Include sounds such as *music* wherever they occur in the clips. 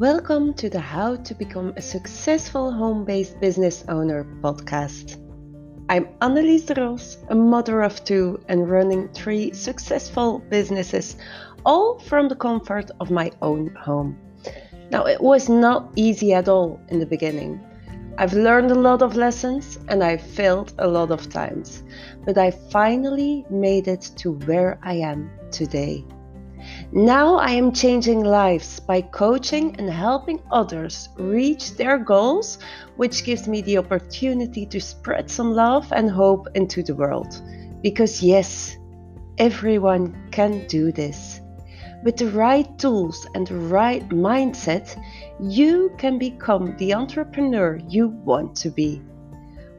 Welcome to the How to Become a Successful Home Based Business Owner podcast. I'm Annelies de a mother of two and running three successful businesses, all from the comfort of my own home. Now, it was not easy at all in the beginning. I've learned a lot of lessons and I've failed a lot of times, but I finally made it to where I am today. Now I am changing lives by coaching and helping others reach their goals, which gives me the opportunity to spread some love and hope into the world. Because, yes, everyone can do this. With the right tools and the right mindset, you can become the entrepreneur you want to be,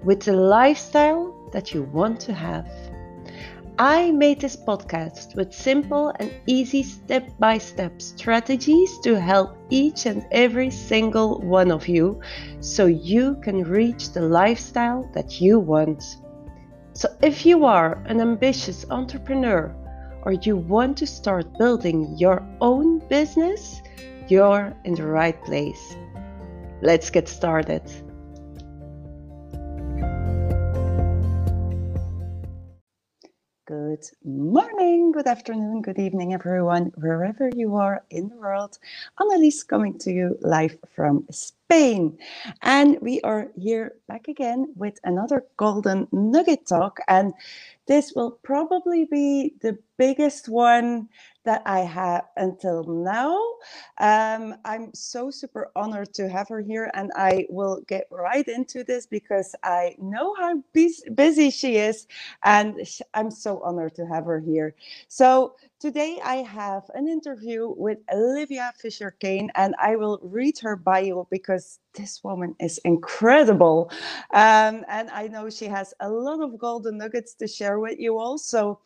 with the lifestyle that you want to have. I made this podcast with simple and easy step by step strategies to help each and every single one of you so you can reach the lifestyle that you want. So, if you are an ambitious entrepreneur or you want to start building your own business, you're in the right place. Let's get started. Good morning, good afternoon, good evening, everyone, wherever you are in the world. Annelies coming to you live from Spain. And we are here back again with another Golden Nugget Talk. And this will probably be the biggest one that I have until now. Um, I'm so super honored to have her here, and I will get right into this because I know how busy she is, and I'm so honored to have her here. So, today I have an interview with Olivia Fisher Kane, and I will read her bio because this woman is incredible. Um, and I know she has a lot of golden nuggets to share with you all. So,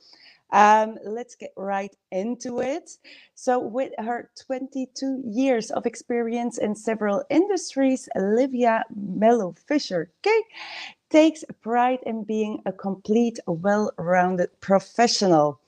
um, let's get right into it. So, with her 22 years of experience in several industries, Olivia Mello Fisher takes pride in being a complete, well rounded professional.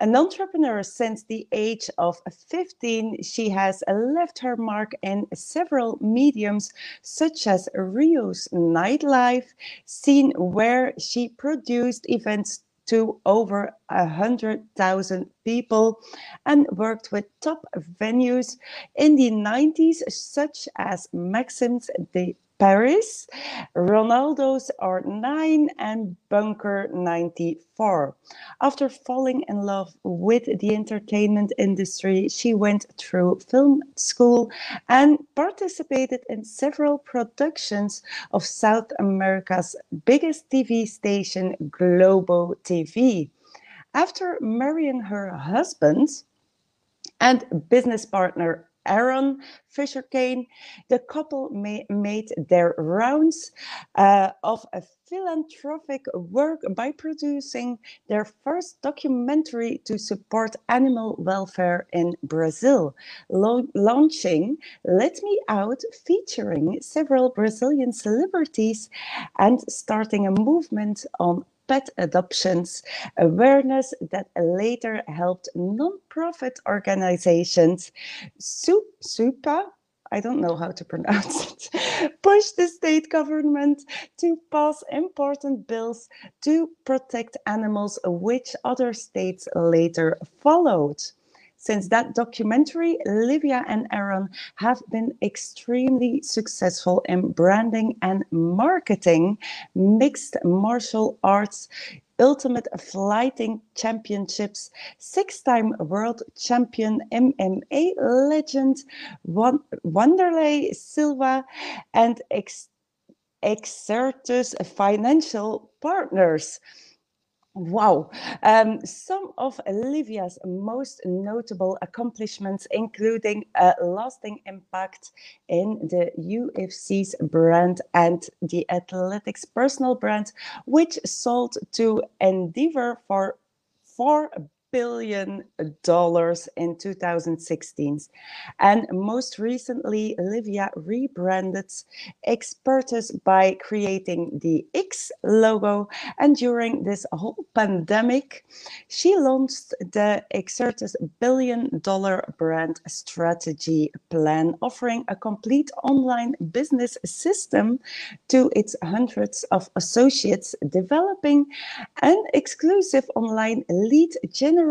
An entrepreneur since the age of 15, she has left her mark in several mediums, such as Rio's Nightlife, scene where she produced events to over a hundred thousand people and worked with top venues in the 90s, such as Maxim's de Paris, Ronaldo's R9, and Bunker 94. After falling in love with the entertainment industry, she went through film school and participated in several productions of South America's biggest TV station, Globo TV. After marrying her husband and business partner Aaron Fisher Kane, the couple made their rounds uh, of a philanthropic work by producing their first documentary to support animal welfare in Brazil, launching Let Me Out, featuring several Brazilian celebrities and starting a movement on pet adoptions, awareness that later helped non-profit organizations, SUIPA, I don't know how to pronounce it, *laughs* push the state government to pass important bills to protect animals, which other states later followed. Since that documentary, Olivia and Aaron have been extremely successful in branding and marketing mixed martial arts Ultimate Fighting Championships, six time world champion MMA legend Wanderlei Silva, and Exertus Financial Partners. Wow. Um, some of Olivia's most notable accomplishments, including a lasting impact in the UFC's brand and the athletics personal brand, which sold to Endeavor for $4 billion dollars in 2016 and most recently Livia rebranded Exertus by creating the X logo. And during this whole pandemic she launched the Exertus billion dollar brand strategy plan offering a complete online business system to its hundreds of associates developing an exclusive online lead generation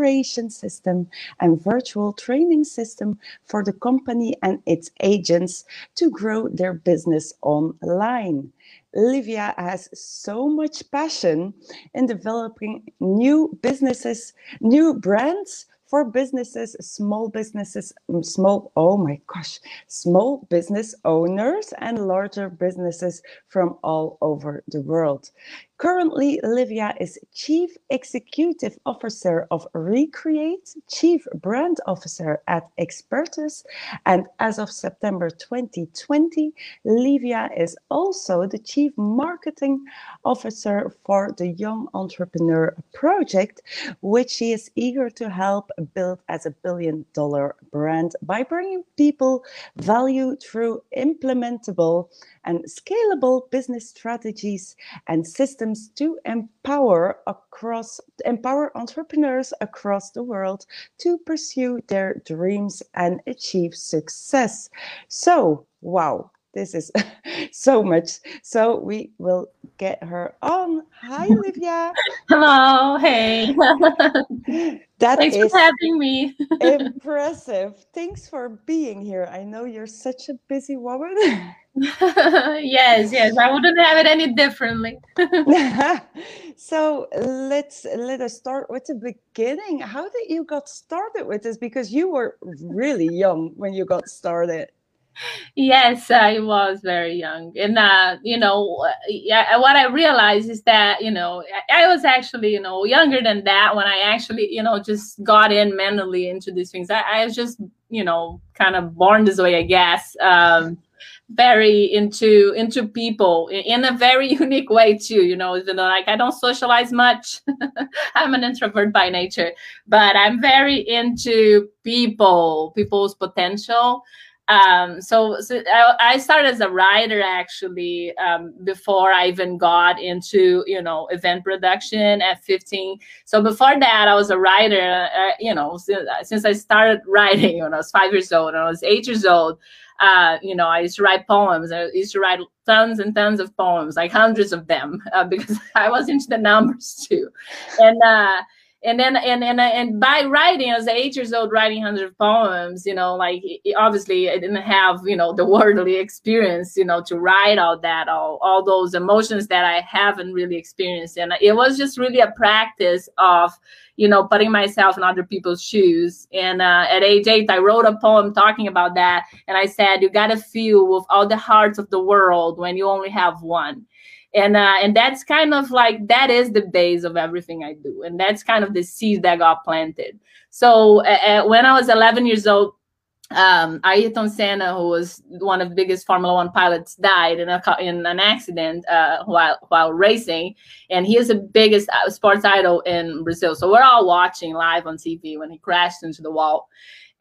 system and virtual training system for the company and its agents to grow their business online. Livia has so much passion in developing new businesses, new brands for businesses, small businesses, mm, small, oh my gosh, small business owners and larger businesses from all over the world. Currently, Livia is Chief Executive Officer of RE-KREATE, Chief Brand Officer at Exertus, and as of September 2020, Livia is also the Chief Marketing Officer for the Young Entrepreneur Project, which she is eager to help build as a billion dollar brand by bringing people value through implementable and scalable business strategies and systems to empower across empower entrepreneurs across the world to pursue their dreams and achieve success. So, wow, this is *laughs* so much. So we will get her on. Hi, Olivia. *laughs* Hello. Hey. *laughs* that Thanks for having me. impressive. Thanks for being here. I know you're such a busy woman. yes, yes. I wouldn't have it any differently. so let's let us start with the beginning. How did you got started with this? Because you were really young when you got started yes i was very young. And uh, you know yeah, what i realized is that you know I, was actually you know younger than that when i actually you know just got in mentally into these things. I, I was just you know kind of born this way i guess um, very into into people in, in a very *laughs* unique way too you know even though like i don't socialize much. *laughs* I'm an introvert by nature but i'm very into people people's potential um, so, so I, I, started as a writer actually um, before I even got into you know event production at 15. So before that, I was a writer. Uh, you know, since, since, I started *laughs* writing when I was five years old, and I was eight years old. Uh, you know, I used to write poems. I used to write tons and tons of poems, like hundreds of them, uh, *laughs* because I was into the numbers too. And uh, and then and and and by writing as eight years old writing hundred poems you know like obviously i didn't have you know the worldly experience you know to write all that all, all those emotions that i haven't really experienced. And it was just really a practice of you know putting myself in other people's shoes. And uh, at age eight i wrote a poem talking about that. And i said you got to feel with all the hearts of the world when you only have one and uh, and that's kind of like that is the base of everything I do, and that's kind of the seed that got planted. So uh, when I was 11 years old, um, Ayrton Senna, who was one of the biggest Formula One pilots, died in a in an accident uh, while while racing, and he is the biggest uh, sports idol in Brazil. So we're all watching live on TV when he crashed into the wall,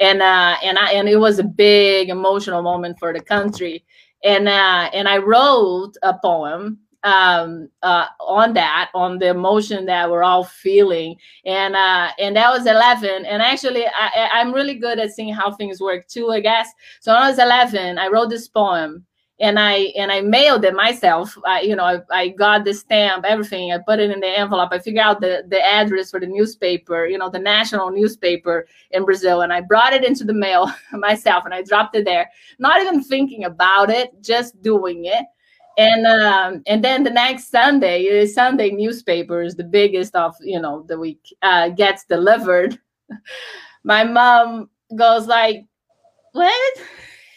and uh, and I and it was a big emotional moment for the country. And uh, and I wrote a poem um, uh, on that, on the emotion that we're all feeling. And uh, and that was 11. And actually, I, I'm really good at seeing how things work too, I guess. So when I was 11, I wrote this poem and I and I mailed it myself. I, you know, I, I got the stamp, everything. I put it in the envelope. I figured out the the address for the newspaper, you know, the national newspaper in Brazil, and I brought it into the mail *laughs* myself, and I dropped it there, not even thinking about it, just doing it and um, and then the next Sunday, the Sunday newspaper is the biggest of you know the week uh, gets delivered. *laughs* My mom goes like, "What?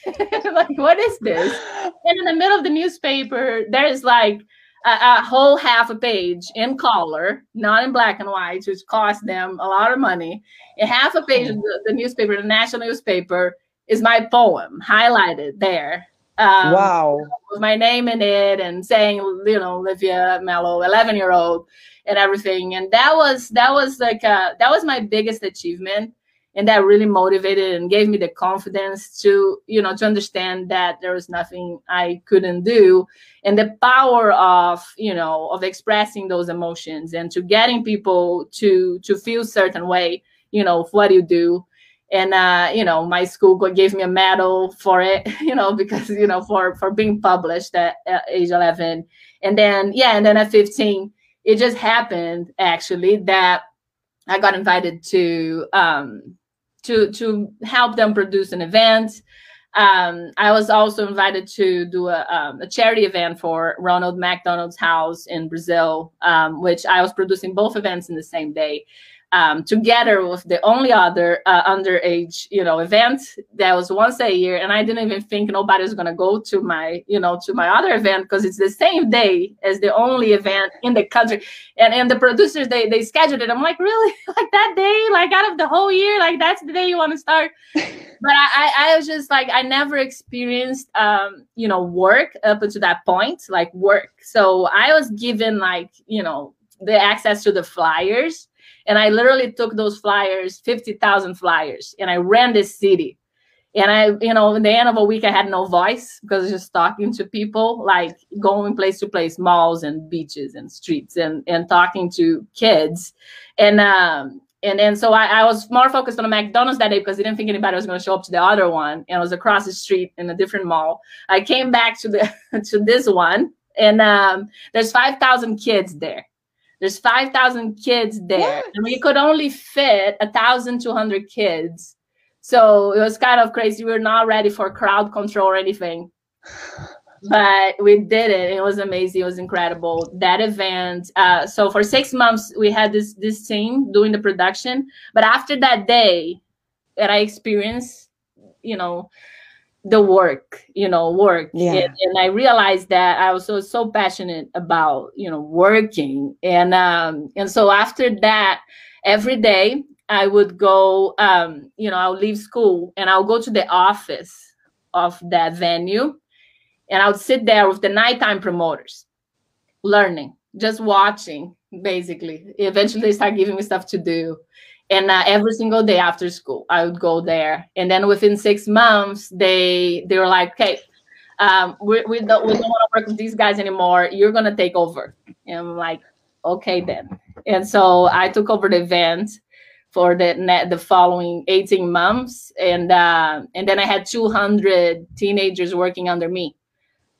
*laughs* like what is this?" And in the middle of the newspaper, there's like a, a, whole half a page in color, not in black and white, which cost them a lot of money. And half a page of the, the newspaper, the national newspaper, is my poem highlighted there Um, wow. With my name in it and saying, you know, Olivia Mello, 11 year old and everything. And that was, that was like, uh, that was my biggest achievement. And that really motivated and gave me the confidence to, you know, to understand that there was nothing I couldn't do. And the power of, you know, of expressing those emotions and to getting people to, to feel certain way, you know, what you do and uh, you know my school gave me a medal for it *laughs* you know because you know for for being published at, at, age 11 and then yeah and then at 15 it just happened actually that i got invited to um to to help them produce an event. Um, I was also invited to do a, um, a, charity event for Ronald McDonald's House in Brazil, um, which I was producing both events in the same day um, together with the only other uh, underage, you know, event that was once a year. And I didn't even think nobody was going to go to my, you know, to my other event because it's the same day as the only event in the country. And and the producers they they scheduled it. I'm like, really, *laughs* like that day, like out of the whole year, like that's the day you want to start. *laughs* but I, I, I was just like I never experienced um, you know work up until that point, like work. So I was given like you know the access to the flyers and I literally took those flyers, 50,000 flyers, and I ran this city. And I, you know, in the end of a week, I had no voice because I was just talking to people, like going place to place, malls and beaches and streets, and and talking to kids, and um, and and so I, I was more focused on a McDonald's that day because I didn't think anybody was going to show up to the other one, and it was across the street in a different mall. I came back to the *laughs* to this one, and um, there's five thousand kids there, there's 5,000 kids there, what? and we could only fit 1,200 kids. So it was kind of crazy. We were not ready for crowd control or anything, *sighs* but we did it. It was amazing. It was incredible. That event. Uh, so for six months, we had this this team doing the production. But after that day, that I experienced, you know, the work you know work. Yeah. and, and, i realized that i was so, so passionate about you know working. And um and so after that every day i would go um you know i'll leave school and i'll go to the office of that venue. And i'll sit there with the nighttime promoters learning just watching basically. Eventually they start giving me stuff to do and uh, every single day after school i would go there. And then within six months they they were like okay um, we, we don't, we don't want to work with these guys anymore. You're to take over. And i'm like okay then. And so i took over the event for the net, the following 18 months. And uh, and then i had 200 teenagers working under me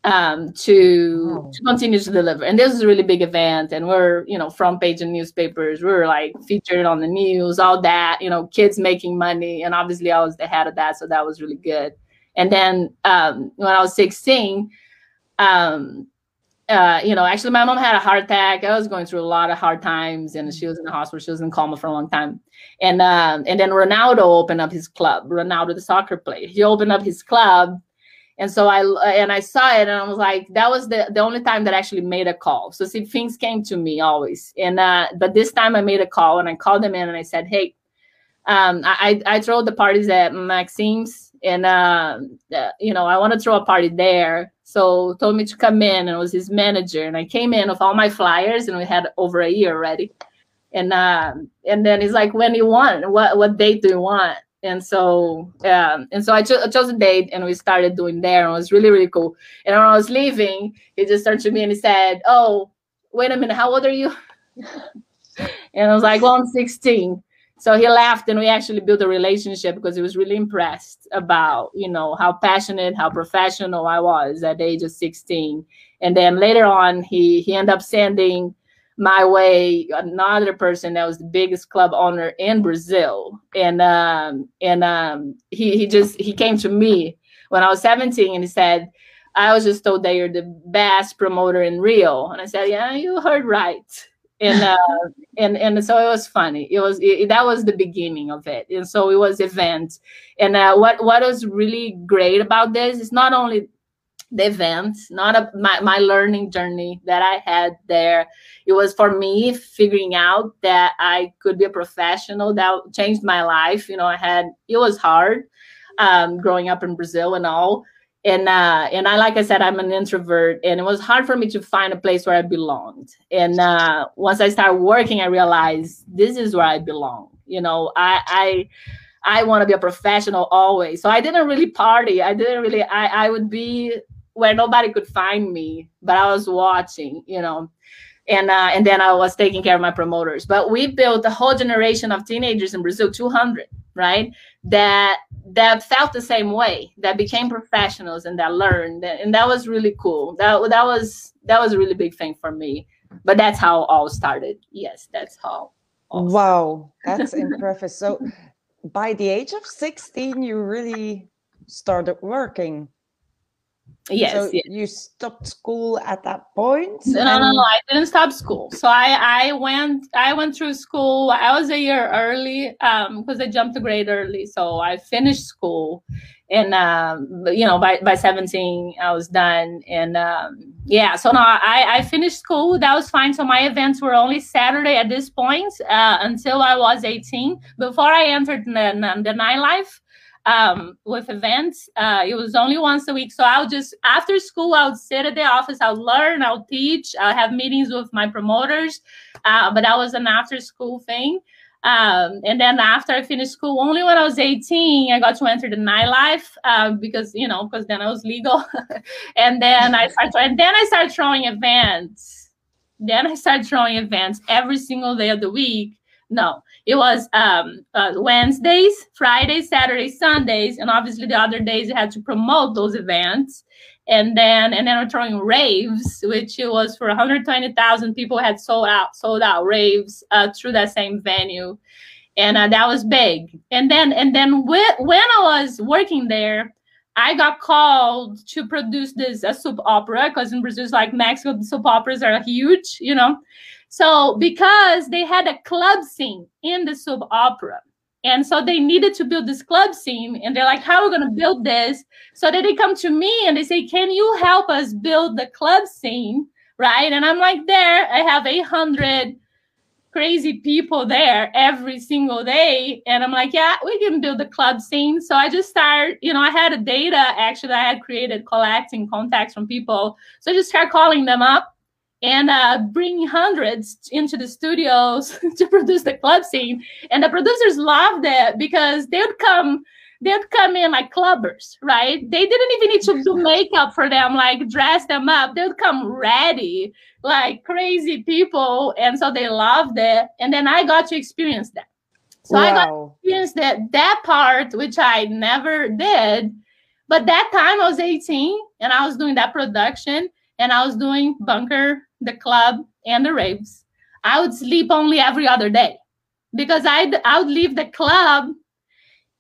um, to oh. to continue to deliver. And this is a really big event, and we're you know front page in newspapers. We are like featured on the news, all that. You know, kids making money, and obviously I was the head of that, so that was really good. And then um, when I was 16, um, uh, you know, actually my mom had a heart attack. I was going through a lot of hard times, and she was in the hospital. She was in coma for a long time. And um, and then Ronaldo opened up his club. Ronaldo, the soccer player, he opened up his club and so I and I saw it and I was like, that was the the only time that I actually made a call. So see, things came to me always, and uh, but this time I made a call and I called them in and I said, hey, um, I I throw the parties at Maxime's and uh, uh, you know I want to throw a party there. So told me to come in and it was his manager and I came in with all my flyers and we had over a year already. And uh, and then he's like, when do you want, what what date do you want? And so um, and so I, I, chose a date and we started doing there. And it was really really cool. And when i was leaving he just turned to me and he said oh wait a minute how old are you? *laughs* And i was like well i'm 16 so he laughed and we actually built a relationship because he was really impressed about you know how passionate how professional i was at the age of 16 and then later on he he ended up sending my way another person that was the biggest club owner in Brazil. And um and um he he just he came to me when I was 17 and he said I was just told that you're the best promoter in Rio. And I said yeah you heard right. And uh, *laughs* and and so it was funny. It was it, that was the beginning of it. And so it was event. And uh, what what was really great about this is not only the event, not a, my, my learning journey that I had there. It was for me figuring out that I could be a professional. That changed my life. You know, I had, it was hard um, growing up in Brazil and all. and uh, and I like I said, I'm an introvert, and it was hard for me to find a place where I belonged. And uh, once I started working, I realized this is where I belong. You know, I I I want to be a professional always. So I didn't really party. I didn't really. I I would be where nobody could find me, but I was watching. You know, and uh, and then I was taking care of my promoters. But we built a whole generation of teenagers in Brazil, 200, right? That that felt the same way, that became professionals and that learned, and that was really cool. That that was that was a really big thing for me. But that's how all started. Yes, that's how. Wow, that's impressive. So, by the age of 16, you really started working. Yes, so yes. you stopped school at that point. No, no, no, no, I didn't stop school. So I, I went, I went through school. I was a year early um, because I jumped a grade early. So I finished school, and um, you know, by by seventeen, I was done. And um, yeah, so no, I I finished school. That was fine. So my events were only Saturday at this point uh, until I was eighteen. Before I entered the, the nightlife um, with events. Uh, it was only once a week. So I'll just, after school, I would sit at the office, I'll learn, I'll teach, I would have meetings with my promoters. Uh, but that was an after school thing. Um, and then after I finished school, only when I was 18, I got to enter the nightlife uh, because, you know, because then I was legal. *laughs* and then I started, and then I started throwing events. Then I started throwing events every single day of the week. No, it was um, uh, Wednesdays, Fridays, Saturdays, Sundays, and obviously the other days you had to promote those events. And then and then we're throwing raves, which it was for 120,000 people had sold out sold out raves uh, through that same venue, and uh, that was big. And then and then when when I was working there, I got called to produce this a soap opera because in Brazil, it's like Mexico, soap operas are huge, you know. So because they had a club scene in the sub opera, and so they needed to build this club scene, and they're like, "How are we going to build this?" So then they come to me and they say, "Can you help us build the club scene?" Right? And I'm like, "There, I have 800 crazy people there every single day," and I'm like, "Yeah, we can build the club scene." So I just start, you know, I had a data actually I had created collecting contacts from people, so I just start calling them up and uh, bring hundreds into the studios *laughs* to produce the club scene. And the producers loved it because they would come, they would come in like clubbers, right? They didn't even need to do *laughs* makeup for them, like dress them up. They would come ready, like crazy people, and so they loved it. And then I got to experience that. So wow. I got to experience that that part, which I never did. But that time I was 18 and I was doing that production and I was doing bunker the club, and the raves. I would sleep only every other day because I'd I would leave the club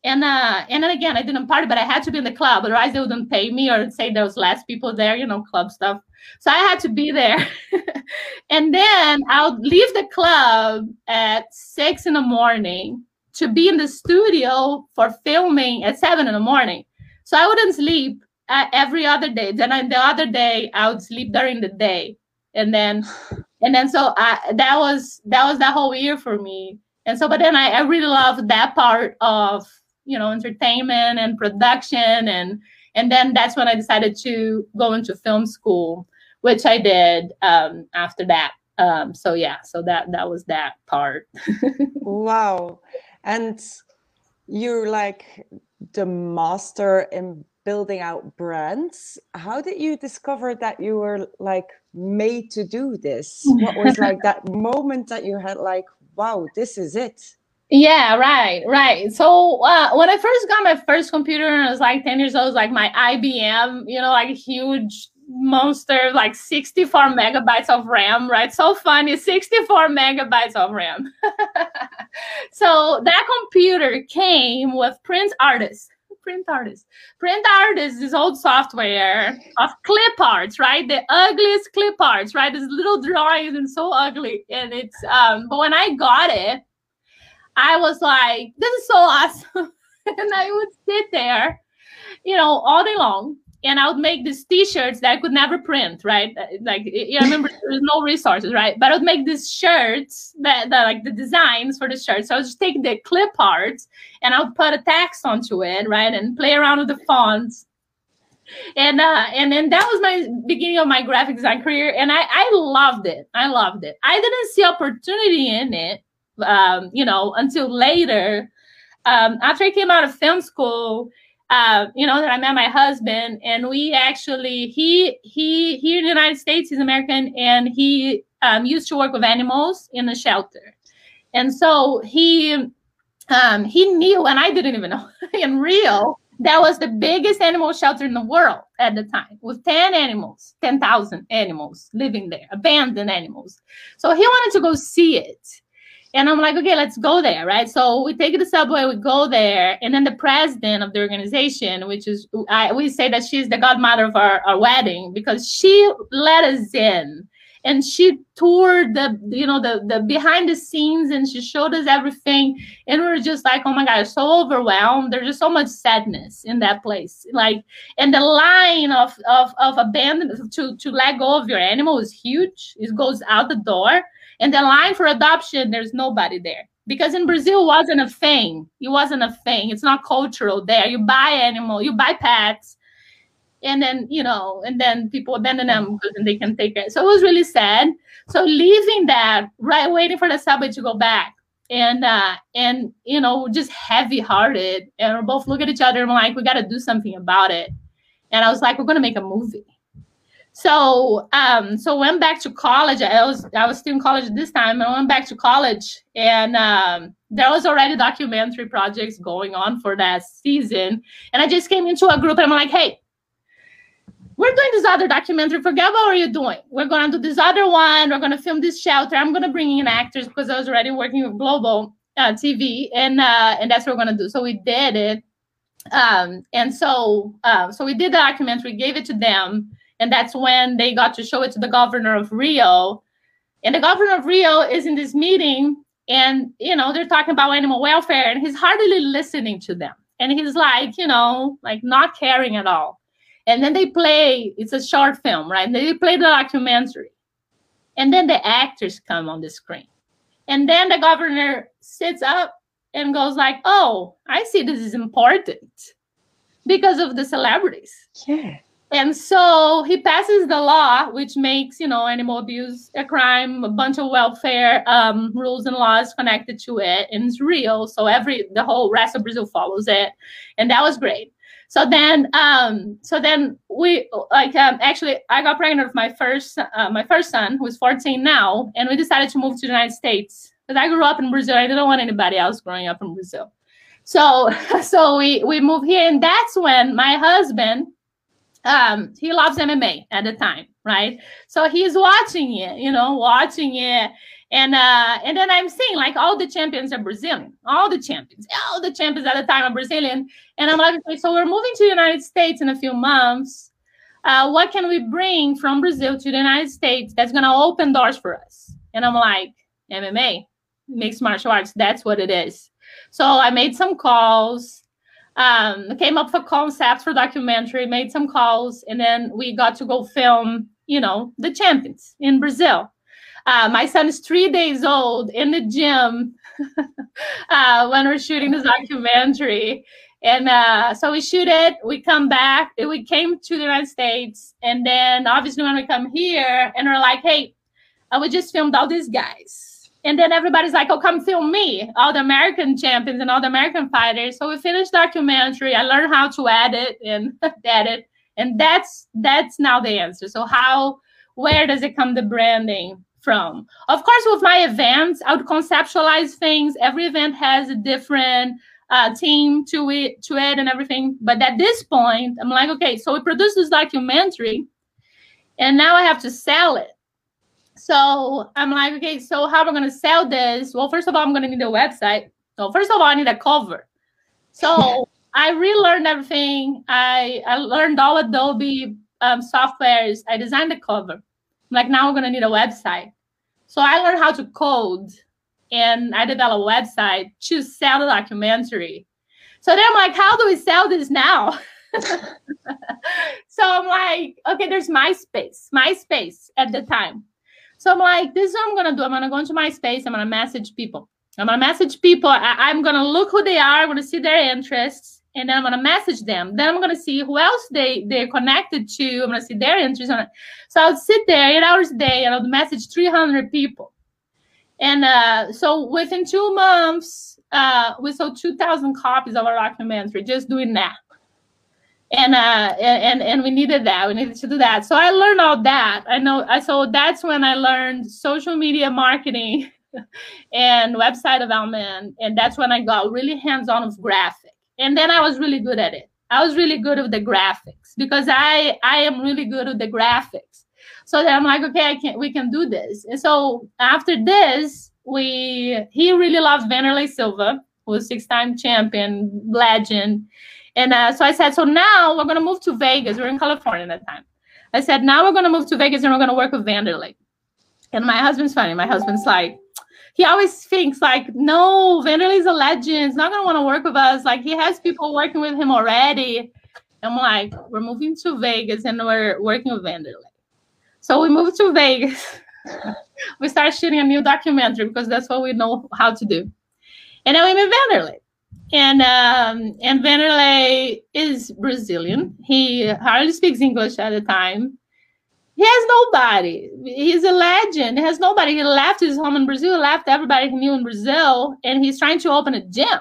and uh and then again I didn't party, but I had to be in the club, otherwise they wouldn't pay me or say there was less people there, you know, club stuff. So I had to be there. *laughs* and then I would leave the club at six in the morning to be in the studio for filming at seven in the morning. So I wouldn't sleep uh, every other day. Then I, the other day I would sleep during the day and then and then so I that was that was that whole year for me. And so, but then I, I really loved that part of you know entertainment and production and and then that's when I decided to go into film school, which I did um, after that. Um, so yeah, so that that was that part. *laughs* wow, and you're like the master in building out brands. How did you discover that you were like made to do this? *laughs* What was like that moment that you had like, wow, this is it? Yeah, right, right. So uh, when I first got my first computer, and I was like 10 years old, It was like my IBM, you know, like huge monster, like 64 megabytes of RAM, right? So funny, 64 megabytes of RAM. *laughs* so that computer came with Print Artist print artist. Print artist is old software of clip arts, right? The ugliest clip arts, right? This little drawings and so ugly. And it's um, but when I got it, I was like, this is so awesome. *laughs* and I would sit there, you know, all day long and I would make these T-shirts that I could never print, right? Uh, like I remember there's no resources, right? But I would make these shirts that, that like the designs for the shirts. So I would just take the clip arts and I would put a text onto it, right, and play around with the fonts. and uh, and then that was my beginning of my graphic design career, and I I loved it. I loved it. I didn't see opportunity in it, um, you know, until later. Um, after I came out of film school, uh, you know, that I met my husband, and we actually he he here in the United States, he's American, and he um, used to work with animals in a shelter, and so he um, he knew, and I didn't even know *laughs* in Rio that was the biggest animal shelter in the world at the time with 10 animals 10,000 animals living there abandoned animals. So he wanted to go see it and i'm like okay let's go there right? So we take the subway we go there and then the president of the organization which is I, we say that she's the godmother of our, our wedding because she let us in. And she toured the you know the the behind the scenes and she showed us everything. And we were just like oh my god so overwhelmed. There's just so much sadness in that place. Like and the line of of of abandon to to let go of your animal is huge. It goes out the door and the line for adoption there's nobody there. Because in brazil wasn't a thing. It wasn't a thing. It's not cultural there. You buy animal you buy pets and then you know and then people abandon them because they can take it so it was really sad. So leaving that right waiting for the subway to go back and uh and you know just heavy hearted and we both look at each other and we're like we got to do something about it. And i was like we're gonna make a movie so um so went back to college i was i was still in college this time i went back to college and um there was already documentary projects going on for that season and i just came into a group and i'm like hey we're doing this other documentary. Forget what are you doing. We're gonna do this other one. We're gonna film this shelter. I'm gonna bring in actors because I was already working with Globo uh, TV, and uh, and that's what we're gonna do. So we did it, um, and so uh, so we did the documentary, gave it to them, and that's when they got to show it to the governor of Rio, and the governor of Rio is in this meeting, and you know they're talking about animal welfare, and he's hardly listening to them, and he's like, you know, like not caring at all. And then they play it's a short film right? And they play the documentary. And then the actors come on the screen. And then the governor sits up and goes like oh i see this is important because of the celebrities. Yeah and so he passes the law which makes you know animal abuse a crime a bunch of welfare um, rules and laws connected to it and it's real. So every the whole rest of brazil follows it. And that was great. So then um so then we like um, actually i got pregnant with my first uh, my first son who's 14 now and we decided to move to the united states. Because i grew up in brazil. I didn't want anybody else growing up in brazil. So *laughs* so we we moved here and that's when my husband um he loves mma at the time right so he's watching it you know watching it and uh, and then I'm seeing like all the champions are Brazilian, all the champions, all the champions at the time are Brazilian. And I'm like, so we're moving to the United States in a few months. Uh, what can we bring from Brazil to the United States that's gonna open doors for us? And I'm like, MMA, mixed martial arts, that's what it is. So I made some calls, um, came up with concepts for documentary, made some calls, and then we got to go film, you know, the champions in Brazil. Uh, my son is three days old in the gym *laughs* uh, when we're shooting this documentary. And uh, so we shoot it, we come back, we came to the United States. And then obviously when we come here and we're like, hey, I we just filmed all these guys. And then everybody's like, oh, come film me, all the American champions and all the American fighters. So we finished documentary. I learned how to edit and *laughs* edit. And that's that's now the answer. So how where does it come the branding? from. Of course, with my events, I would conceptualize things. Every event has a different uh, team to it, to it, and everything. But at this point, I'm like, okay, so we produced this documentary, and now I have to sell it. So I'm like, okay, so how am I going to sell this? Well, first of all, I'm going to need a website. So first of all, I need a cover. So *laughs* I relearned everything. I I learned all Adobe um, softwares. I designed the cover. I'm like, now we're going to need a website. So I learned how to code and I developed a website to sell the documentary. So then I'm like, how do we sell this now? *laughs* *laughs* so I'm like, okay, there's MySpace, MySpace at the time. So I'm like, this is what I'm gonna do. I'm gonna go into MySpace. I'm gonna message people. I'm gonna message people. I- am gonna look who they are. I'm gonna see their interests, and then I'm gonna message them. Then I'm gonna see who else they they're connected to. I'm gonna see their interests. So I'll sit there eight hours a day and I'll message 300 people. And uh, so within two months, uh, we sold 2,000 copies of our documentary just doing that. And uh, and and we needed that. We needed to do that. So I learned all that. I know. I so that's when I learned social media marketing *laughs* and website development. And that's when I got really hands-on with graphic. And then I was really good at it. I was really good with the graphics because I I am really good with the graphics. So then I'm like, okay, I can we can do this. And so after this, we he really loves Wanderlei Silva, who was six-time champion, legend. And uh, so I said, so now we're gonna move to Vegas. We're in California at that time. I said, now we're gonna move to Vegas and we're gonna work with Wanderlei. And my husband's funny. My husband's like, he always thinks like, no, Wanderlei's a legend. He's not gonna want to work with us. Like he has people working with him already. I'm like, we're moving to Vegas and we're working with Wanderlei. So we moved to Vegas. *laughs* we started shooting a new documentary because that's what we know how to do. And then we met Wanderlei. And um, and Wanderlei is Brazilian. He hardly speaks English at the time. He has nobody. He's a legend. He has nobody. He left his home in Brazil, left everybody he knew in Brazil, and he's trying to open a gym.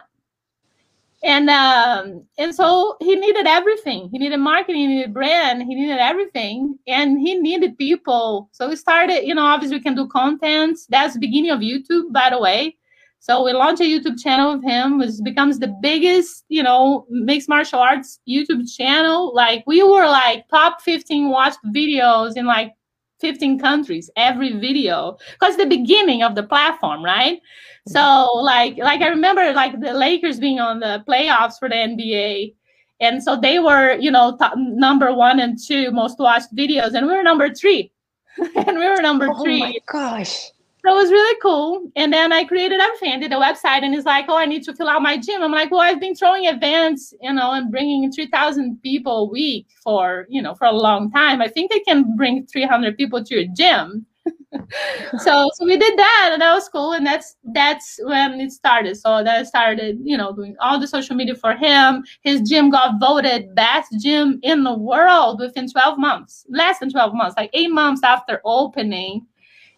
And um, and so he needed everything. He needed marketing, he needed brand, he needed everything, and he needed people. So we started, you know, obviously we can do content. That's the beginning of YouTube, by the way. So we launched a YouTube channel with him, which becomes the biggest, you know, mixed martial arts YouTube channel. Like we were like top 15 watched videos in like 15 countries every video. Because the beginning of the platform right? So like like i remember like the lakers being on the playoffs for the nba and so they were you know top, number one and two most watched videos and we were number three. *laughs* And we were number oh three. my gosh so it was really cool. And then I created. I did a website, and it's like, oh, I need to fill out my gym. I'm like, well, I've been throwing events, you know, and bringing 3,000 people a week for, you know, for a long time. I think I can bring 300 people to your gym. *laughs* so so we did that and that was cool and that's that's when it started so that started you know doing all the social media for him his gym got voted best gym in the world within 12 months less than 12 months like eight months after opening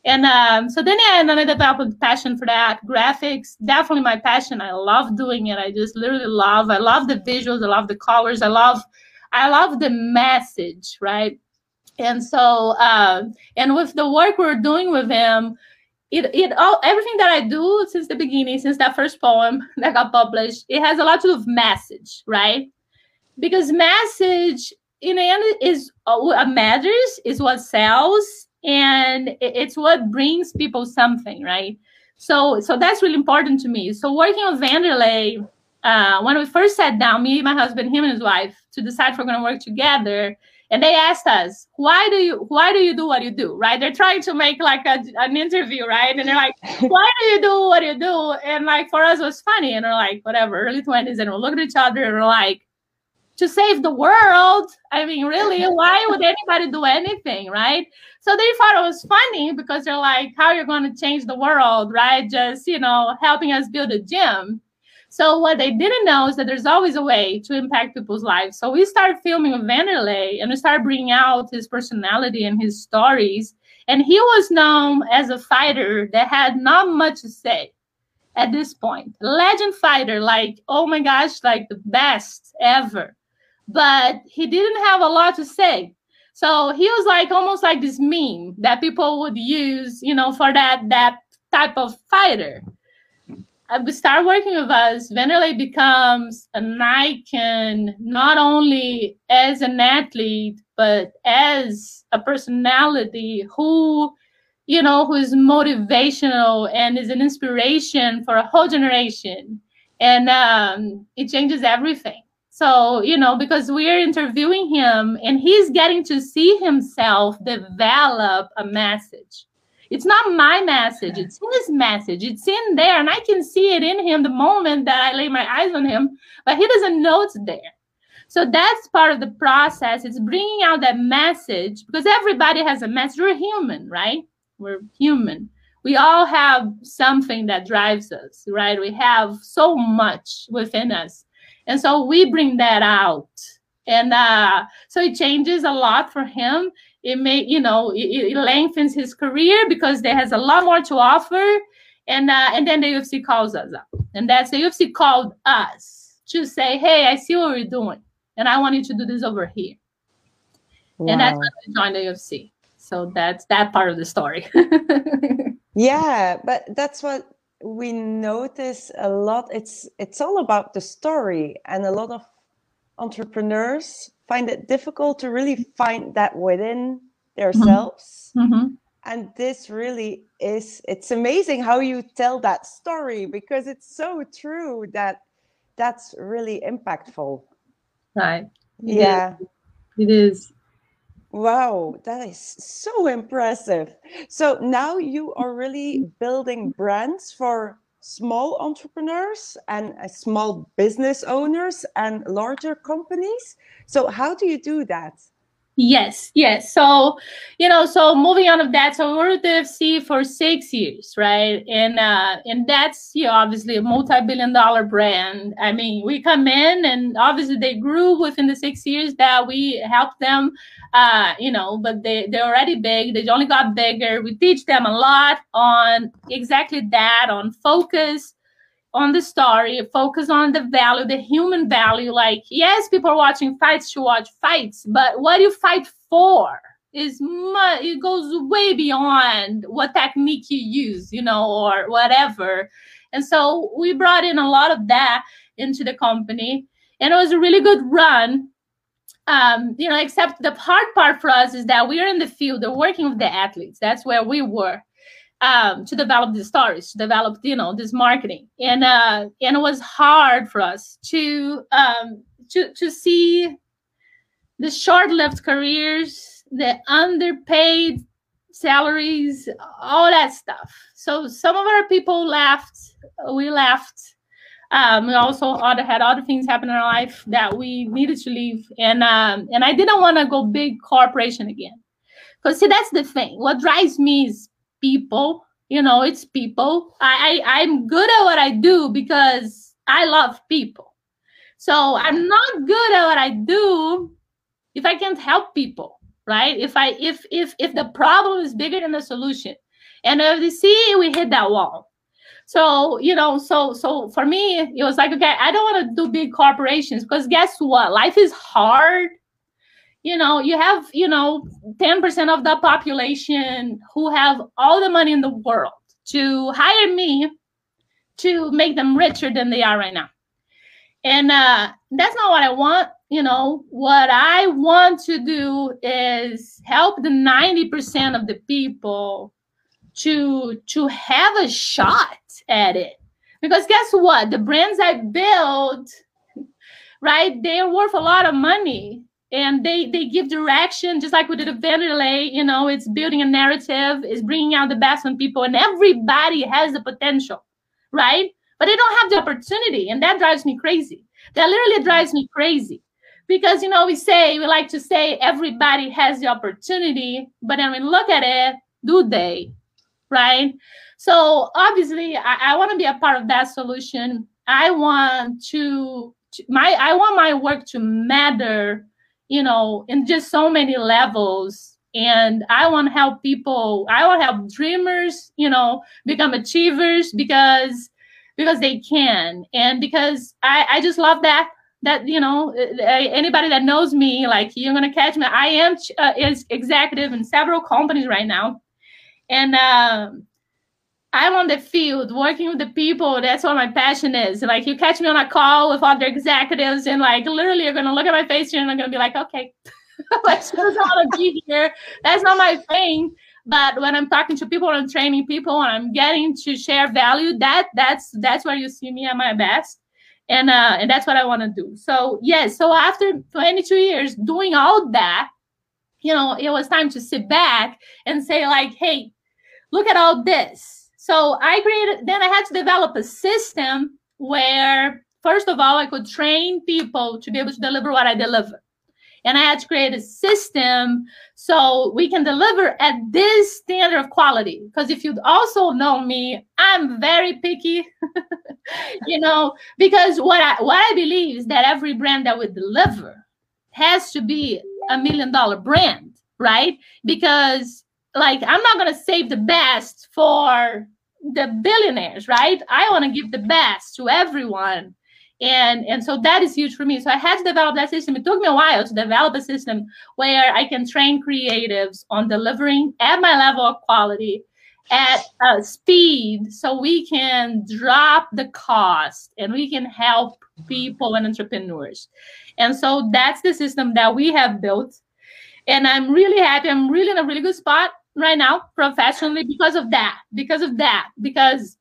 and um, so then, I developed a passion for that. Graphics, definitely my passion. I love doing it. I just literally love. I love the visuals. I love the colors. I love, I love the message, right? And so, uh, and with the work we're doing with him, it it all everything that I do since the beginning, since that first poem *laughs* that got published, it has a lot to do with message, right? Because message in the end is uh, what matters, is what sells, and it's what brings people something right? So so that's really important to me. So working with Wanderlei uh, when we first sat down me my husband him and his wife to decide if we're going to work together and they asked us why do you why do you do what you do? Right? They're trying to make like a, an interview right? And they're like *laughs* why do you do what you do? And like for us it was funny. And we're like whatever early 20s and we're looking at each other and we're like to save the world. I mean, really, why would anybody do anything, right? So they thought it was funny because they're like, how you're you going to change the world, right? Just, you know, helping us build a gym. So what they didn't know is that there's always a way to impact people's lives. So we started filming Wanderlei and we started bringing out his personality and his stories. And he was known as a fighter that had not much to say at this point. Legend fighter, like, oh my gosh, like the best ever but he didn't have a lot to say. So he was like almost like this meme that people would use, you know, for that that type of fighter. We start working with us, Wanderlei becomes an icon not only as an athlete but as a personality who, you know, who is motivational and is an inspiration for a whole generation, and um, it changes everything. So, you know, because we're interviewing him and he's getting to see himself develop a message. It's not my message, it's his message. It's in there, and I can see it in him the moment that I lay my eyes on him, but he doesn't know it's there. So that's part of the process. It's bringing out that message because everybody has a message. We're human, right? We're human. We all have something that drives us, right? We have so much within us and so we bring that out. And uh, so it changes a lot for him. It may you know it, it, lengthens his career because there has a lot more to offer. And uh, and then the ufc calls us up. And that's the ufc called us to say hey i see what we're doing and i want you to do this over here. Wow. and that's when i joined the ufc so that's that part of the story. *laughs* Yeah but that's what we notice a lot it's it's all about the story and a lot of entrepreneurs find it difficult to really find that within themselves mm-hmm. mm-hmm. and this really is it's amazing how you tell that story because it's so true that that's really impactful right it yeah is. it is Wow, that is so impressive. So now you are really building brands for small entrepreneurs and uh, small business owners and larger companies. So how do you do that? Yes, yes. So, you know, so moving on of that, so we were with the UFC for six years, right? And uh, and that's you know, obviously a multi-billion dollar brand. I mean, we come in and obviously they grew within the six years that we helped them, uh, you know, but they they're already big. They only got bigger. We teach them a lot on exactly that, on focus, on the story, focus on the value, the human value. Like, yes, people are watching fights to watch fights, but what you fight for is much, it goes way beyond what technique you use, you know, or whatever. And so we brought in a lot of that into the company, and it was a really good run. Um, you know, except the hard part for us is that we are in the field, they're working with the athletes. That's where we were um, to develop these stories, to develop you know this marketing, and uh, and it was hard for us to um, to to see the short-lived careers, the underpaid salaries, all that stuff. So some of our people left. We left. Um, we also other, had other things happen in our life that we needed to leave, and um, and I didn't want to go big corporation again. Because see, that's the thing. What drives me is people you know it's people. I, I i'm good at what i do because i love people. So i'm not good at what i do if i can't help people right? If i if if if the problem is bigger than the solution. And if you see we hit that wall. So you know so so for me it was like okay i don't want to do big corporations because guess what? Life is hard you know you have you know 10% of the population who have all the money in the world to hire me to make them richer than they are right now. And uh, that's not what i want you know. What i want to do is help the 90% of the people to to have a shot at it. Because guess what? The brands i build right they're worth a lot of money and they they give direction just like we did a Wanderlei you know it's building a narrative it's bringing out the best in people and everybody has the potential right? But they don't have the opportunity and that drives me crazy. That literally drives me crazy. Because you know we say we like to say everybody has the opportunity but then we look at it do they right? So obviously i, I want to be a part of that solution. I want to my i want my work to matter you know, in just so many levels. And I want to help people. I want to help dreamers, you know, become achievers because because they can, and because I I just love that that you know anybody that knows me like you're gonna catch me i am uh, is executive in several companies right now and um, I'm on the field working with the people. That's what my passion is. Like you catch me on a call with other executives, and like literally, you're gonna look at my face and I'm gonna be like, okay, *laughs* doesn't want to be here. That's not my thing. But when I'm talking to people and training people and I'm getting to share value, that that's that's where you see me at my best. And uh, and that's what I want to do. So yes, so after 22 years doing all that, you know, it was time to sit back and say like, hey, look at all this so I created, then I had to develop a system where, first of all, I could train people to be able to deliver what I deliver. and I had to create a system so we can deliver at this standard of quality. Because if you'd also know me, I'm very picky, *laughs* you know, because what I what I believe is that every brand that we deliver has to be a million dollar brand, right? Because like I'm not gonna save the best for the billionaires, right? I want to give the best to everyone. And and so that is huge for me. So i had to develop that system. It took me a while to develop a system where i can train creatives on delivering at my level of quality at uh, speed so we can drop the cost and we can help people and entrepreneurs. And so that's the system that we have built. And i'm really happy. I'm really in a really good spot right now professionally because of that because of that because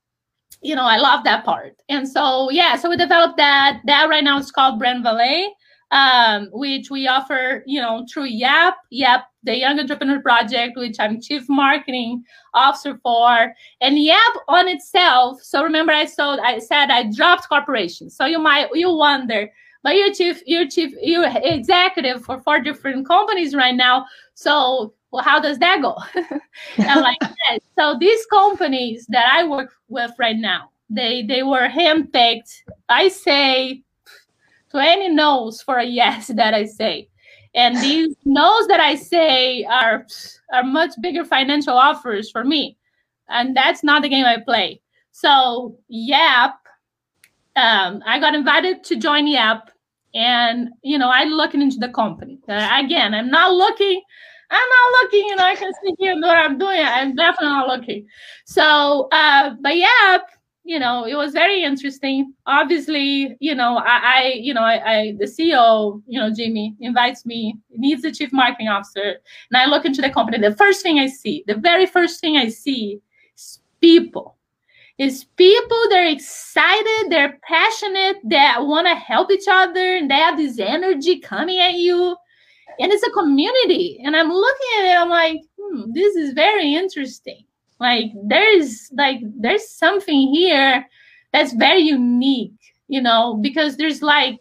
you know, I love that part. And so, yeah, so we developed that. That right now is called Brand Valet, um, which we offer, you know, through YEP, YEP, the Young Entrepreneur Project, which I'm Chief Marketing Officer for. And YEP on itself, so remember I sold, I said I dropped corporations. So you might, you wonder, but you're chief, you're chief, you're executive for four different companies right now. So well, how does that go? *laughs* and like. So these companies that I work with right now, they they were handpicked. I say 20 no's for a yes *laughs* that I say. And these no's that I say are are much bigger financial offers for me. And that's not the game I play. So YEP, um, I got invited to join YEP and you know, I'm looking into the company. Uh, again, I'm not looking I'm not looking, you know, I can sit here and do what I'm doing. I'm definitely not looking. So, uh, but yeah, you know, it was very interesting. Obviously, you know, I, I you know, I, I, the CEO, you know, Jimmy invites me, needs a chief marketing officer, and I look into the company. The first thing I see, the very first thing I see is people. Is people they're excited, they're passionate, that want to help each other, and they have this energy coming at you and it's a community. And i'm looking at it i'm like hmm, this is very interesting. Like there's like there's something here that's very unique you know because there's like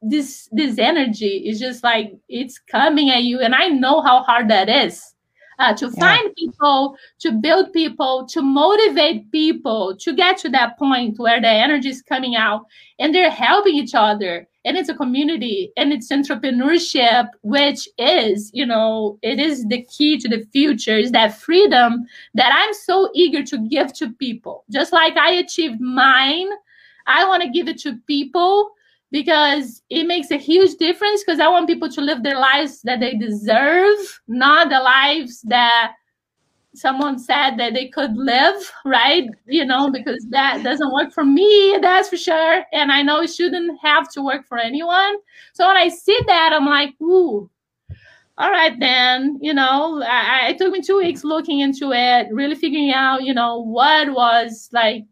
this this energy is just like it's coming at you. And i know how hard that is uh, to yeah. find people to build people to motivate people to get to that point where the energy is coming out and they're helping each other. And it's a community and it's entrepreneurship which is you know it is the key to the future. Is that freedom that i'm so eager to give to people. Just like i achieved mine i want to give it to people because it makes a huge difference because i want people to live their lives that they deserve not the lives that someone said that they could live, right? You know, because that doesn't work for me, that's for sure. And I know it shouldn't have to work for anyone. So when I see that, I'm like, ooh, all right, then, you know, I, it took me two weeks looking into it, really figuring out, you know, what was like,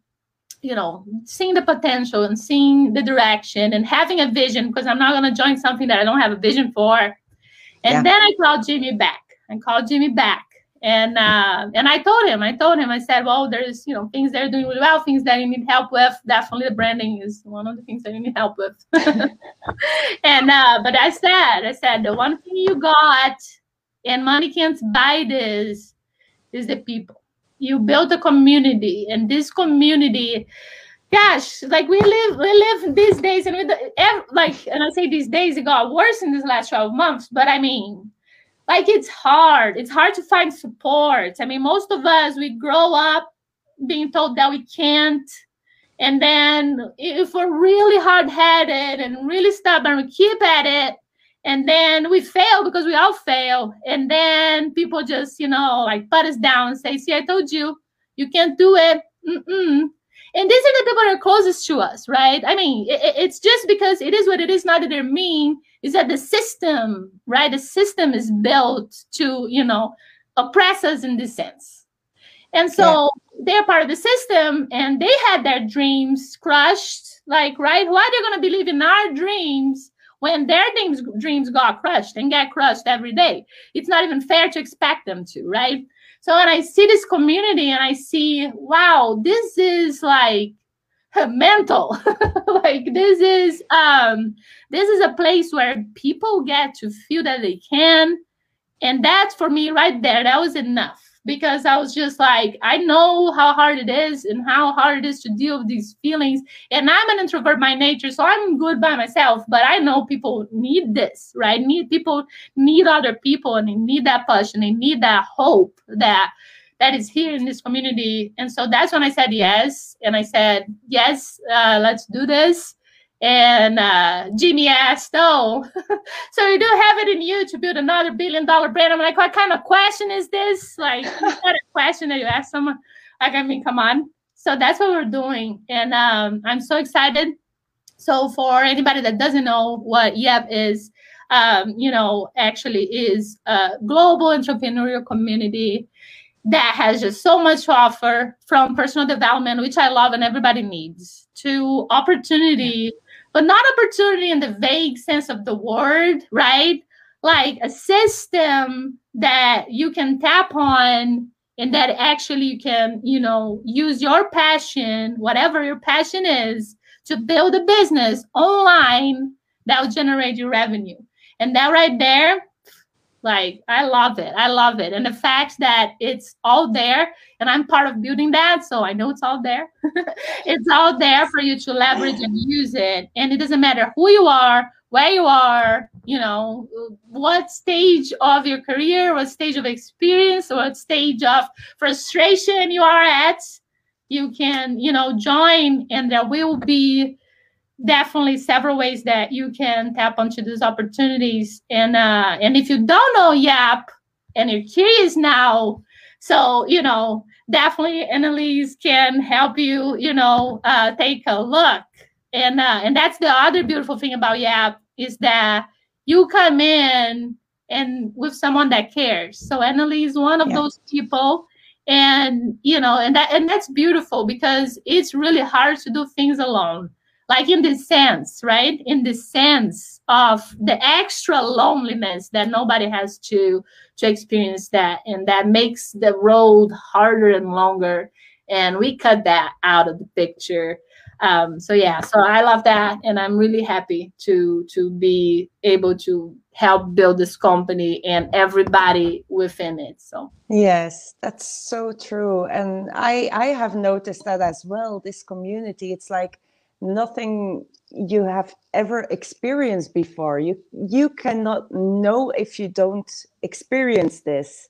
you know, seeing the potential and seeing the direction and having a vision because I'm not going to join something that I don't have a vision for. And yeah. then I called Jimmy back and called Jimmy back and uh, and I told him, I told him, I said, well, there's you know things they're doing really well, things that you need help with. Definitely, the branding is one of the things that you need help with. *laughs* and uh, but I said, I said, the one thing you got, and money can't buy this, is the people. You build a community, and this community gosh like we live we live these days and with like and i say these days it got worse in these last 12 months but i mean like it's hard. It's hard to find support. I mean most of us we grow up being told that we can't and then if we're really hard-headed and really stubborn we keep at it and then we fail because we all fail and then people just you know like put us down and say see i told you you can't do it Mm-mm. and these are the people that are closest to us right i mean it, it's just because it is what it is not that they're mean is that the system, right? The system is built to, you know, oppress us in this sense. And so yeah. they're part of the system and they had their dreams crushed. Like, right? Why are they going to believe in our dreams when their dreams, dreams got crushed and get crushed every day? It's not even fair to expect them to, right? So when I see this community and I see, wow, this is like mental *laughs* like this is um this is a place where people get to feel that they can and that's for me right there that was enough because I was just like, I know how hard it is and how hard it is to deal with these feelings. And I'm an introvert by nature, so I'm good by myself. But I know people need this, right? Need people need other people and they need that push and they need that hope that that is here in this community. And so that's when I said yes. And I said, yes, uh, let's do this. And uh, Jimmy asked, "Oh, *laughs* so you do have it in you to build another billion dollar brand?" I'm like, "What kind of question is this? Like, is that a question that you ask someone?" Like, I mean, come on. So that's what we're doing, and um, I'm so excited. So for anybody that doesn't know what YEP is, um, you know, actually is a global entrepreneurial community that has just so much to offer from personal development, which I love and everybody needs, to opportunity but not opportunity in the vague sense of the word, right? Like a system that you can tap on and that actually you can, you know, use your passion, whatever your passion is, to build a business online that will generate you revenue. And that right there like I love it. I love it. And the fact that it's all there and I'm part of building that, so I know it's all there. *laughs* it's all there for you to leverage and use it. And it doesn't matter who you are, where you are, you know, what stage of your career, what stage of experience, what stage of frustration you are at, you can, you know, join and there will be definitely several ways that you can tap onto these opportunities. And uh, and if you don't know YEP and you're curious now, so you know definitely Annalise can help you. You know, uh, take a look. And uh, and that's the other beautiful thing about YEP is that you come in and with someone that cares. So Annalise, one of yeah. those people and you know and that and that's beautiful because it's really hard to do things alone like in the sense, right? In the sense of the extra loneliness that nobody has to to experience that, and that makes the road harder and longer. And we cut that out of the picture. Um, so yeah, so I love that, and I'm really happy to to be able to help build this company and everybody within it. So yes, that's so true, and I I have noticed that as well. This community, it's like nothing you have ever experienced before. You you cannot know if you don't experience this.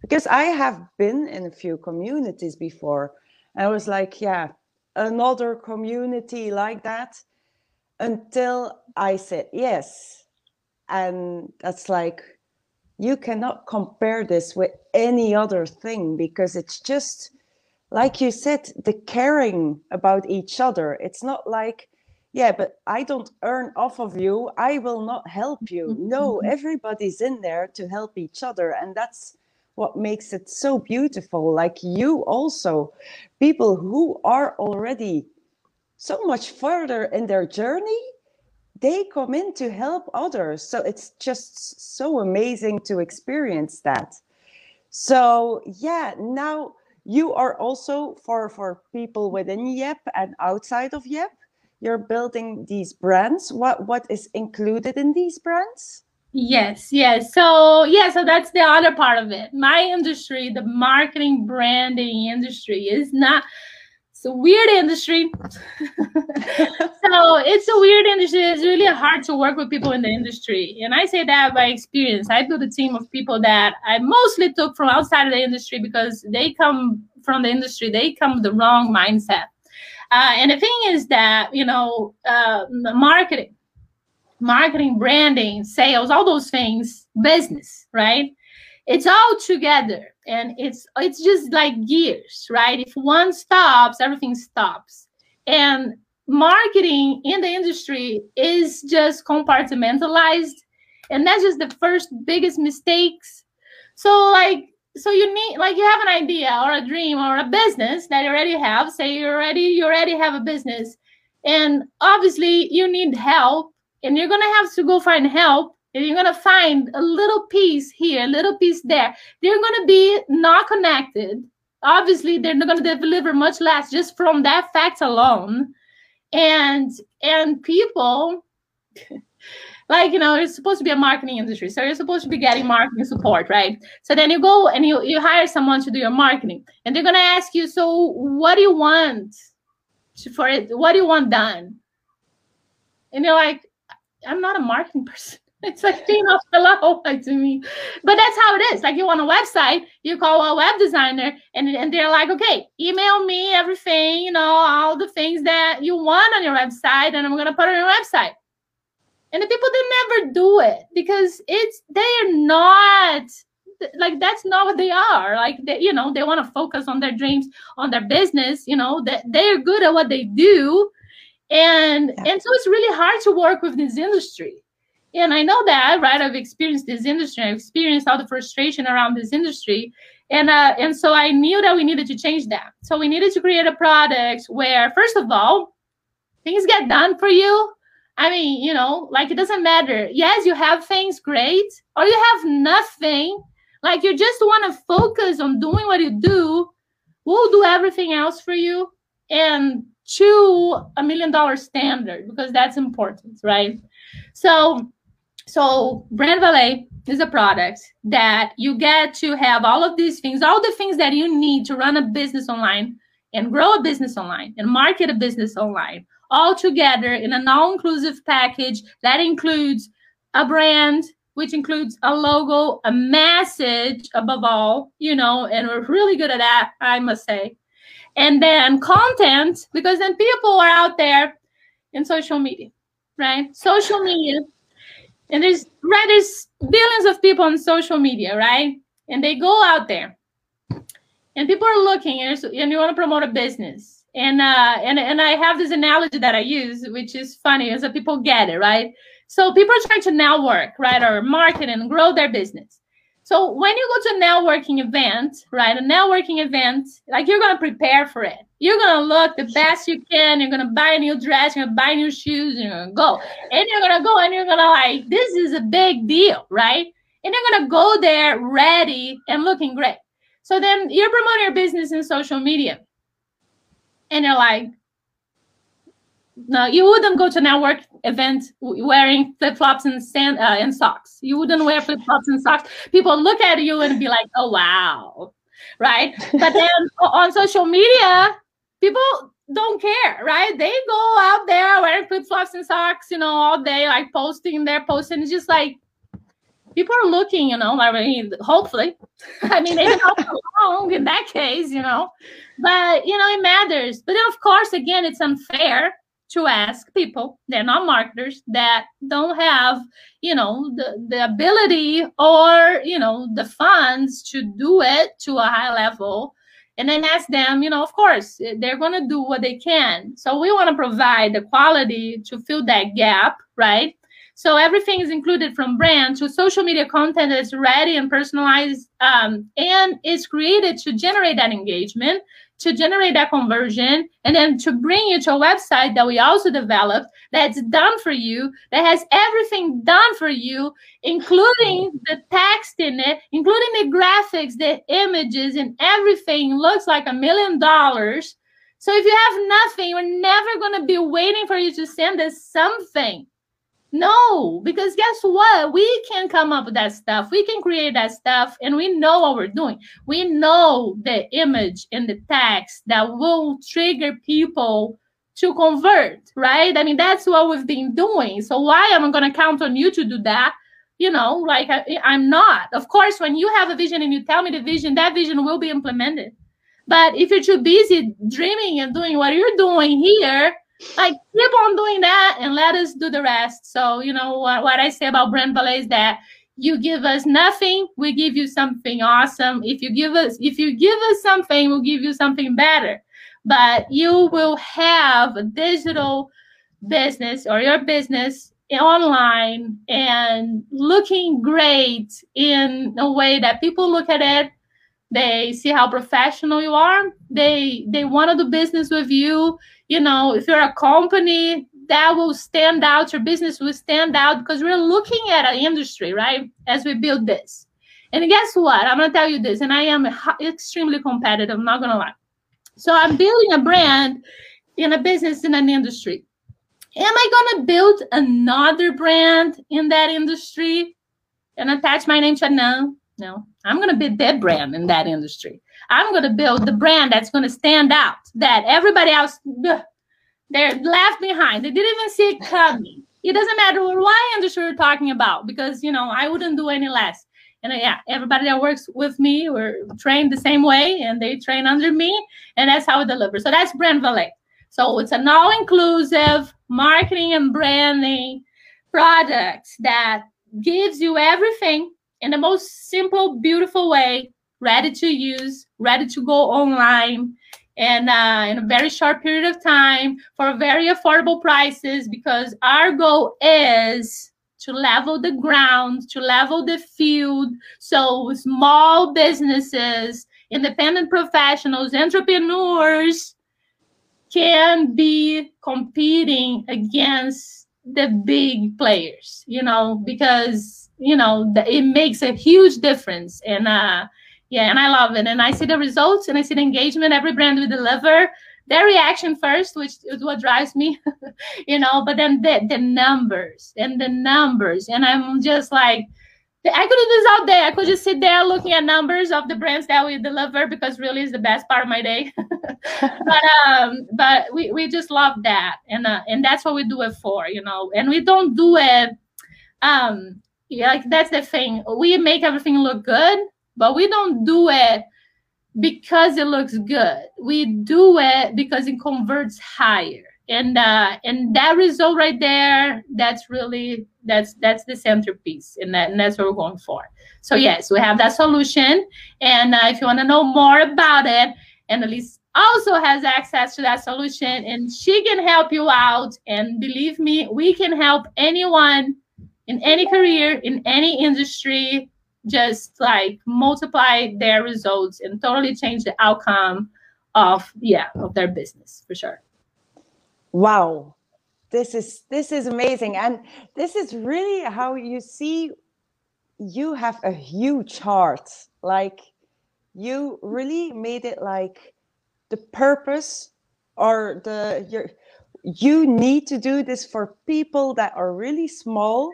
Because I have been in a few communities before. I was like, yeah, another community like that until I said yes. And that's like you cannot compare this with any other thing because it's just like you said, the caring about each other. It's not like, yeah, but I don't earn off of you. I will not help you. Mm-hmm. No, mm-hmm. everybody's in there to help each other. And that's what makes it so beautiful. Like you also, people who are already so much further in their journey, they come in to help others. So it's just so amazing to experience that. So, yeah, now you are also for for people within YEP and outside of YEP. You're building these brands. What what is included in these brands? Yes, yes. So yeah, so that's the other part of it. My industry, the marketing branding industry, is not it's a weird industry. so it's a weird industry. It's really hard to work with people in the industry. And I say that by experience. I built a team of people that I mostly took from outside of the industry because they come from the industry, they come with the wrong mindset. Uh, and the thing is that, you know, uh, marketing, marketing, branding, sales, all those things, business, right? It's all together and it's it's just like gears right? If one stops everything stops. And marketing in the industry is just compartmentalized and that's just the first biggest mistakes. So like so you need like you have an idea or a dream or a business that you already have say you already you already have a business and obviously you need help and you're gonna have to go find help you're going to find a little piece here, a little piece there. They're going to be not connected. Obviously they're not going to deliver much less just from that fact alone. And and people *laughs* like you know it's supposed to be a marketing industry so you're supposed to be getting marketing support right? So then you go and you, you hire someone to do your marketing and they're going to ask you so what do you want for it what do you want done? And you're like i'm not a marketing *laughs* person it's like being off the like *laughs* to me. But that's how it is. Like you want a website you call a web designer and, and they're like okay email me everything you know all the things that you want on your website and i'm going to put on your website. And the people they never do it because it's they're not like that's not what they are. Like they, you know they want to focus on their dreams on their business you know that they're good at what they do. And yeah. and so it's really hard to work with this industry and I know that, right? I've experienced this industry. I've experienced all the frustration around this industry. And uh, and so I knew that we needed to change that. So we needed to create a product where, first of all, things get done for you. I mean, you know, like it doesn't matter. Yes, you have things great, or you have nothing. Like you just want to focus on doing what you do. We'll do everything else for you. And to a million dollar standard because that's important, right? So so Brand Valet is a product that you get to have all of these things, all the things that you need to run a business online and grow a business online and market a business online all together in a non-inclusive package that includes a brand which includes a logo a message above all you know and we're really good at that i must say. And then content because then people are out there in social media right? Social media and there's right there's billions of people on social media right? And they go out there. And people are looking and, and you want to promote a business. And uh and and i have this analogy that i use which is funny so people get it right? So people are trying to network right or market and grow their business. So when you go to a networking event, right, a networking event, like you're gonna prepare for it. You're gonna look the best you can. You're gonna buy a new dress. You're gonna buy new shoes. You're gonna go, and you're gonna go, and you're gonna like, this is a big deal, right? And you're gonna go there ready and looking great. So then you're promoting your business in social media, and you're like, no, you wouldn't go to network event wearing flip flops and sand uh, and socks. You wouldn't wear flip flops and socks. People look at you and be like, "Oh wow," right? But then *laughs* on social media, people don't care, right? They go out there wearing flip flops and socks, you know, all day, like posting their posts, and it's just like people are looking, you know. I mean, hopefully, *laughs* I mean, they don't long in that case, you know. But you know, it matters. But then, of course, again, it's unfair to ask people they're not marketers that don't have you know the, the ability or you know the funds to do it to a high level and then ask them you know of course they're going to do what they can. So we want to provide the quality to fill that gap right? So everything is included from brand to social media content that's ready and personalized um, and is created to generate that engagement to generate that conversion and then to bring you to a website that we also developed that's done for you, that has everything done for you, including the text in it, including the graphics, the images, and everything looks like a million dollars. So if you have nothing, we're never going to be waiting for you to send us something. No, because guess what? We can come up with that stuff. We can create that stuff and we know what we're doing. We know the image and the text that will trigger people to convert, right? I mean, that's what we've been doing. So why am I going to count on you to do that? You know, like I, I'm not. Of course, when you have a vision and you tell me the vision, that vision will be implemented. But if you're too busy dreaming and doing what you're doing here, like keep on doing that and let us do the rest. So, you know, what, what I say about Brand Valet is that you give us nothing, we give you something awesome. If you give us, if you give us something, we'll give you something better. But you will have a digital business or your business online and looking great in a way that people look at it they see how professional you are they they want to do business with you you know if you're a company that will stand out your business will stand out because we're looking at an industry right as we build this And guess what? I'm gonna tell you this, and I am extremely competitive. I'm not gonna lie. So I'm building a brand in a business in an industry. Am I gonna build another brand in that industry and attach my name to it? No, no. I'm gonna build that brand in that industry. I'm gonna build the brand that's gonna stand out. That everybody else, they're left behind. They didn't even see it coming. It doesn't matter what industry we're talking about because you know I wouldn't do any less. And uh, yeah, everybody that works with me were trained the same way, and they train under me, and that's how we deliver. So that's Brand Valet. So it's an all-inclusive marketing and branding product that gives you everything in the most simple, beautiful way, ready to use, ready to go online, and uh, in a very short period of time for very affordable prices because our goal is to level the ground, to level the field. So small businesses, independent professionals, entrepreneurs can be competing against the big players, you know, because, you know, it makes a huge difference. And, uh, yeah, and I love it. And I see the results and I see the engagement every brand we deliver. Their reaction first, which is what drives me, *laughs* you know, but then the, the numbers and the numbers. And I'm just like, I could do this all day. I could just sit there looking at numbers of the brands that we deliver because really is the best part of my day. *laughs* but um, but we, we just love that, and uh, and that's what we do it for, you know. And we don't do it. Um, yeah, like that's the thing. We make everything look good, but we don't do it because it looks good. We do it because it converts higher. And uh, and that result right there, that's really that's that's the centerpiece, and that and that's what we're going for. So yes, we have that solution, and uh, if you want to know more about it, Annalise also has access to that solution, and she can help you out. And believe me, we can help anyone in any career in any industry just like multiply their results and totally change the outcome of yeah of their business for sure. Wow. This is this is amazing. And this is really how you see you have a huge heart. Like you really made it like the purpose or the your you need to do this for people that are really small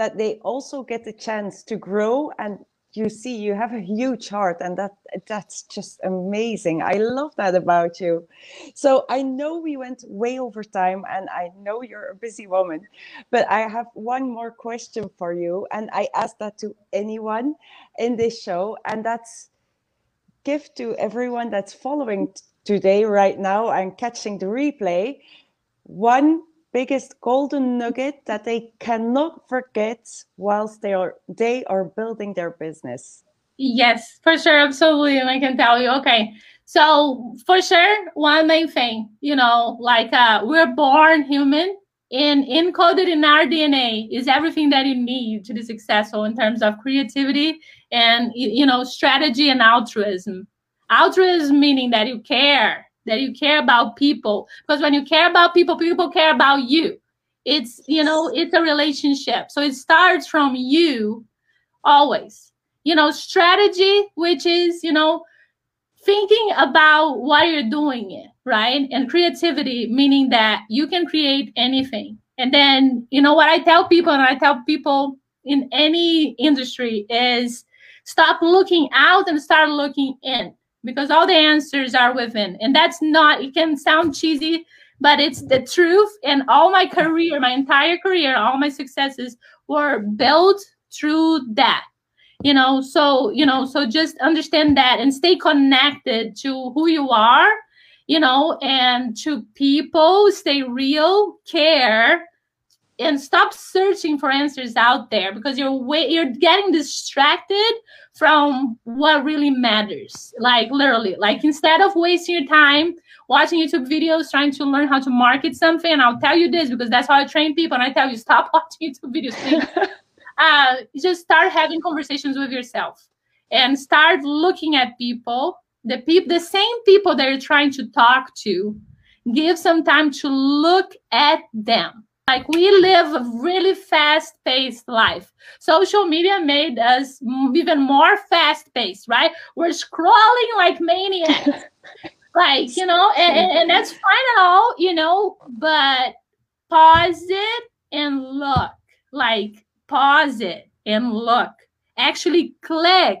that they also get the chance to grow. And you see you have a huge heart and that that's just amazing. I love that about you. So i know we went way over time and i know you're a busy woman but i have one more question for you. And i ask that to anyone in this show and that's give to everyone that's following today right now and catching the replay one biggest golden nugget that they cannot forget whilst they are they are building their business. Yes for sure absolutely and i can tell you okay so for sure one main thing you know like uh, we're born human and encoded in our dna is everything that you need to be successful in terms of creativity and you know strategy and altruism. Altruism meaning that you care that you care about people. Because when you care about people people care about you. It's you know it's a relationship. So it starts from you always. You know strategy which is you know thinking about why you're doing it right? And creativity meaning that you can create anything. And then you know what i tell people and i tell people in any industry is stop looking out and start looking in because all the answers are within. And that's not, it can sound cheesy, but it's the truth. And all my career, my entire career, all my successes were built through that. You know, so, you know, so just understand that and stay connected to who you are, you know, and to people, stay real, care, and stop searching for answers out there because you're way, you're getting distracted from what really matters. Like literally like instead of wasting your time watching youtube videos trying to learn how to market something and i'll tell you this because that's how i train people and i tell you stop *laughs* watching youtube videos *laughs* uh, just start having conversations with yourself and start looking at people the people the same people that you're trying to talk to. Give some time to look at them like we live a really fast paced life. Social media made us even more fast paced right? We're scrolling like maniacs. *laughs* Like you know and, and that's fine and all you know but pause it and look. Like pause it and look. Actually click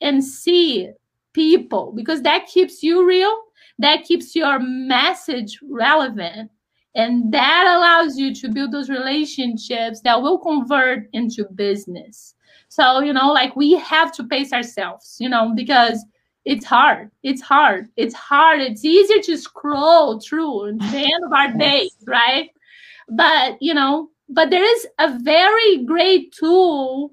and see people because that keeps you real. That keeps your message relevant and that allows you to build those relationships that will convert into business. So you know like we have to pace ourselves you know because it's hard. It's hard. It's hard. It's easier to scroll through *laughs* the end of our days right? But you know but there is a very great tool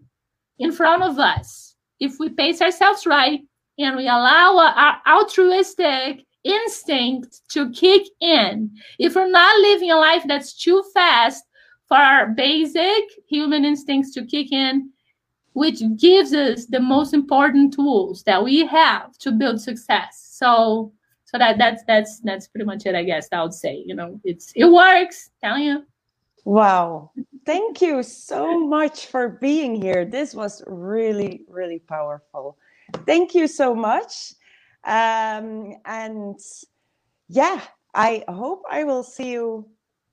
in front of us. If we pace ourselves right and we allow our altruistic instinct to kick in. If we're not living a life that's too fast for our basic human instincts to kick in, which gives us the most important tools that we have to build success. So so that that's that's that's pretty much it, I guess I would say. You know, it's it works, telling you. Wow. Thank you so much for being here. This was really, really powerful. Thank you so much. Um, and yeah, I hope I will see you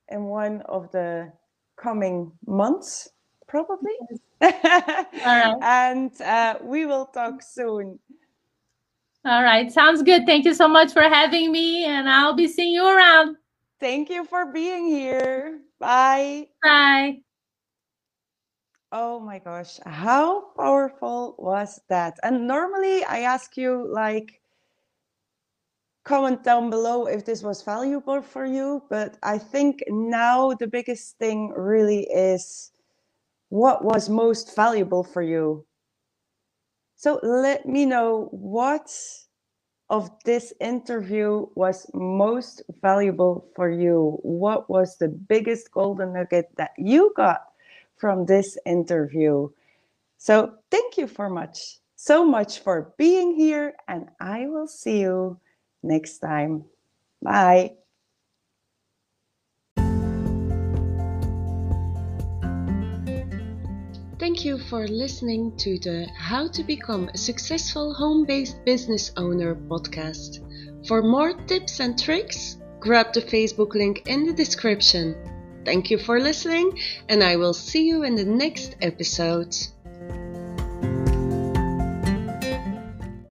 in one of the coming months, probably. *laughs* and uh, we will talk soon. All right, sounds good. Thank you so much for having me, and I'll be seeing you around. Thank you for being here. Bye. Bye. Oh my gosh, how powerful was that? And normally I ask you like comment down below if this was valuable for you. But I think now the biggest thing really is what was most valuable for you. So let me know what of this interview was most valuable for you. What was the biggest golden nugget that you got from this interview? So thank you for much, so much for being here and I will see you next time. Bye. Thank you for listening to the How to Become a Successful Home Based Business Owner podcast. For more tips and tricks, grab the Facebook link in the description. Thank you for listening, and I will see you in the next episode.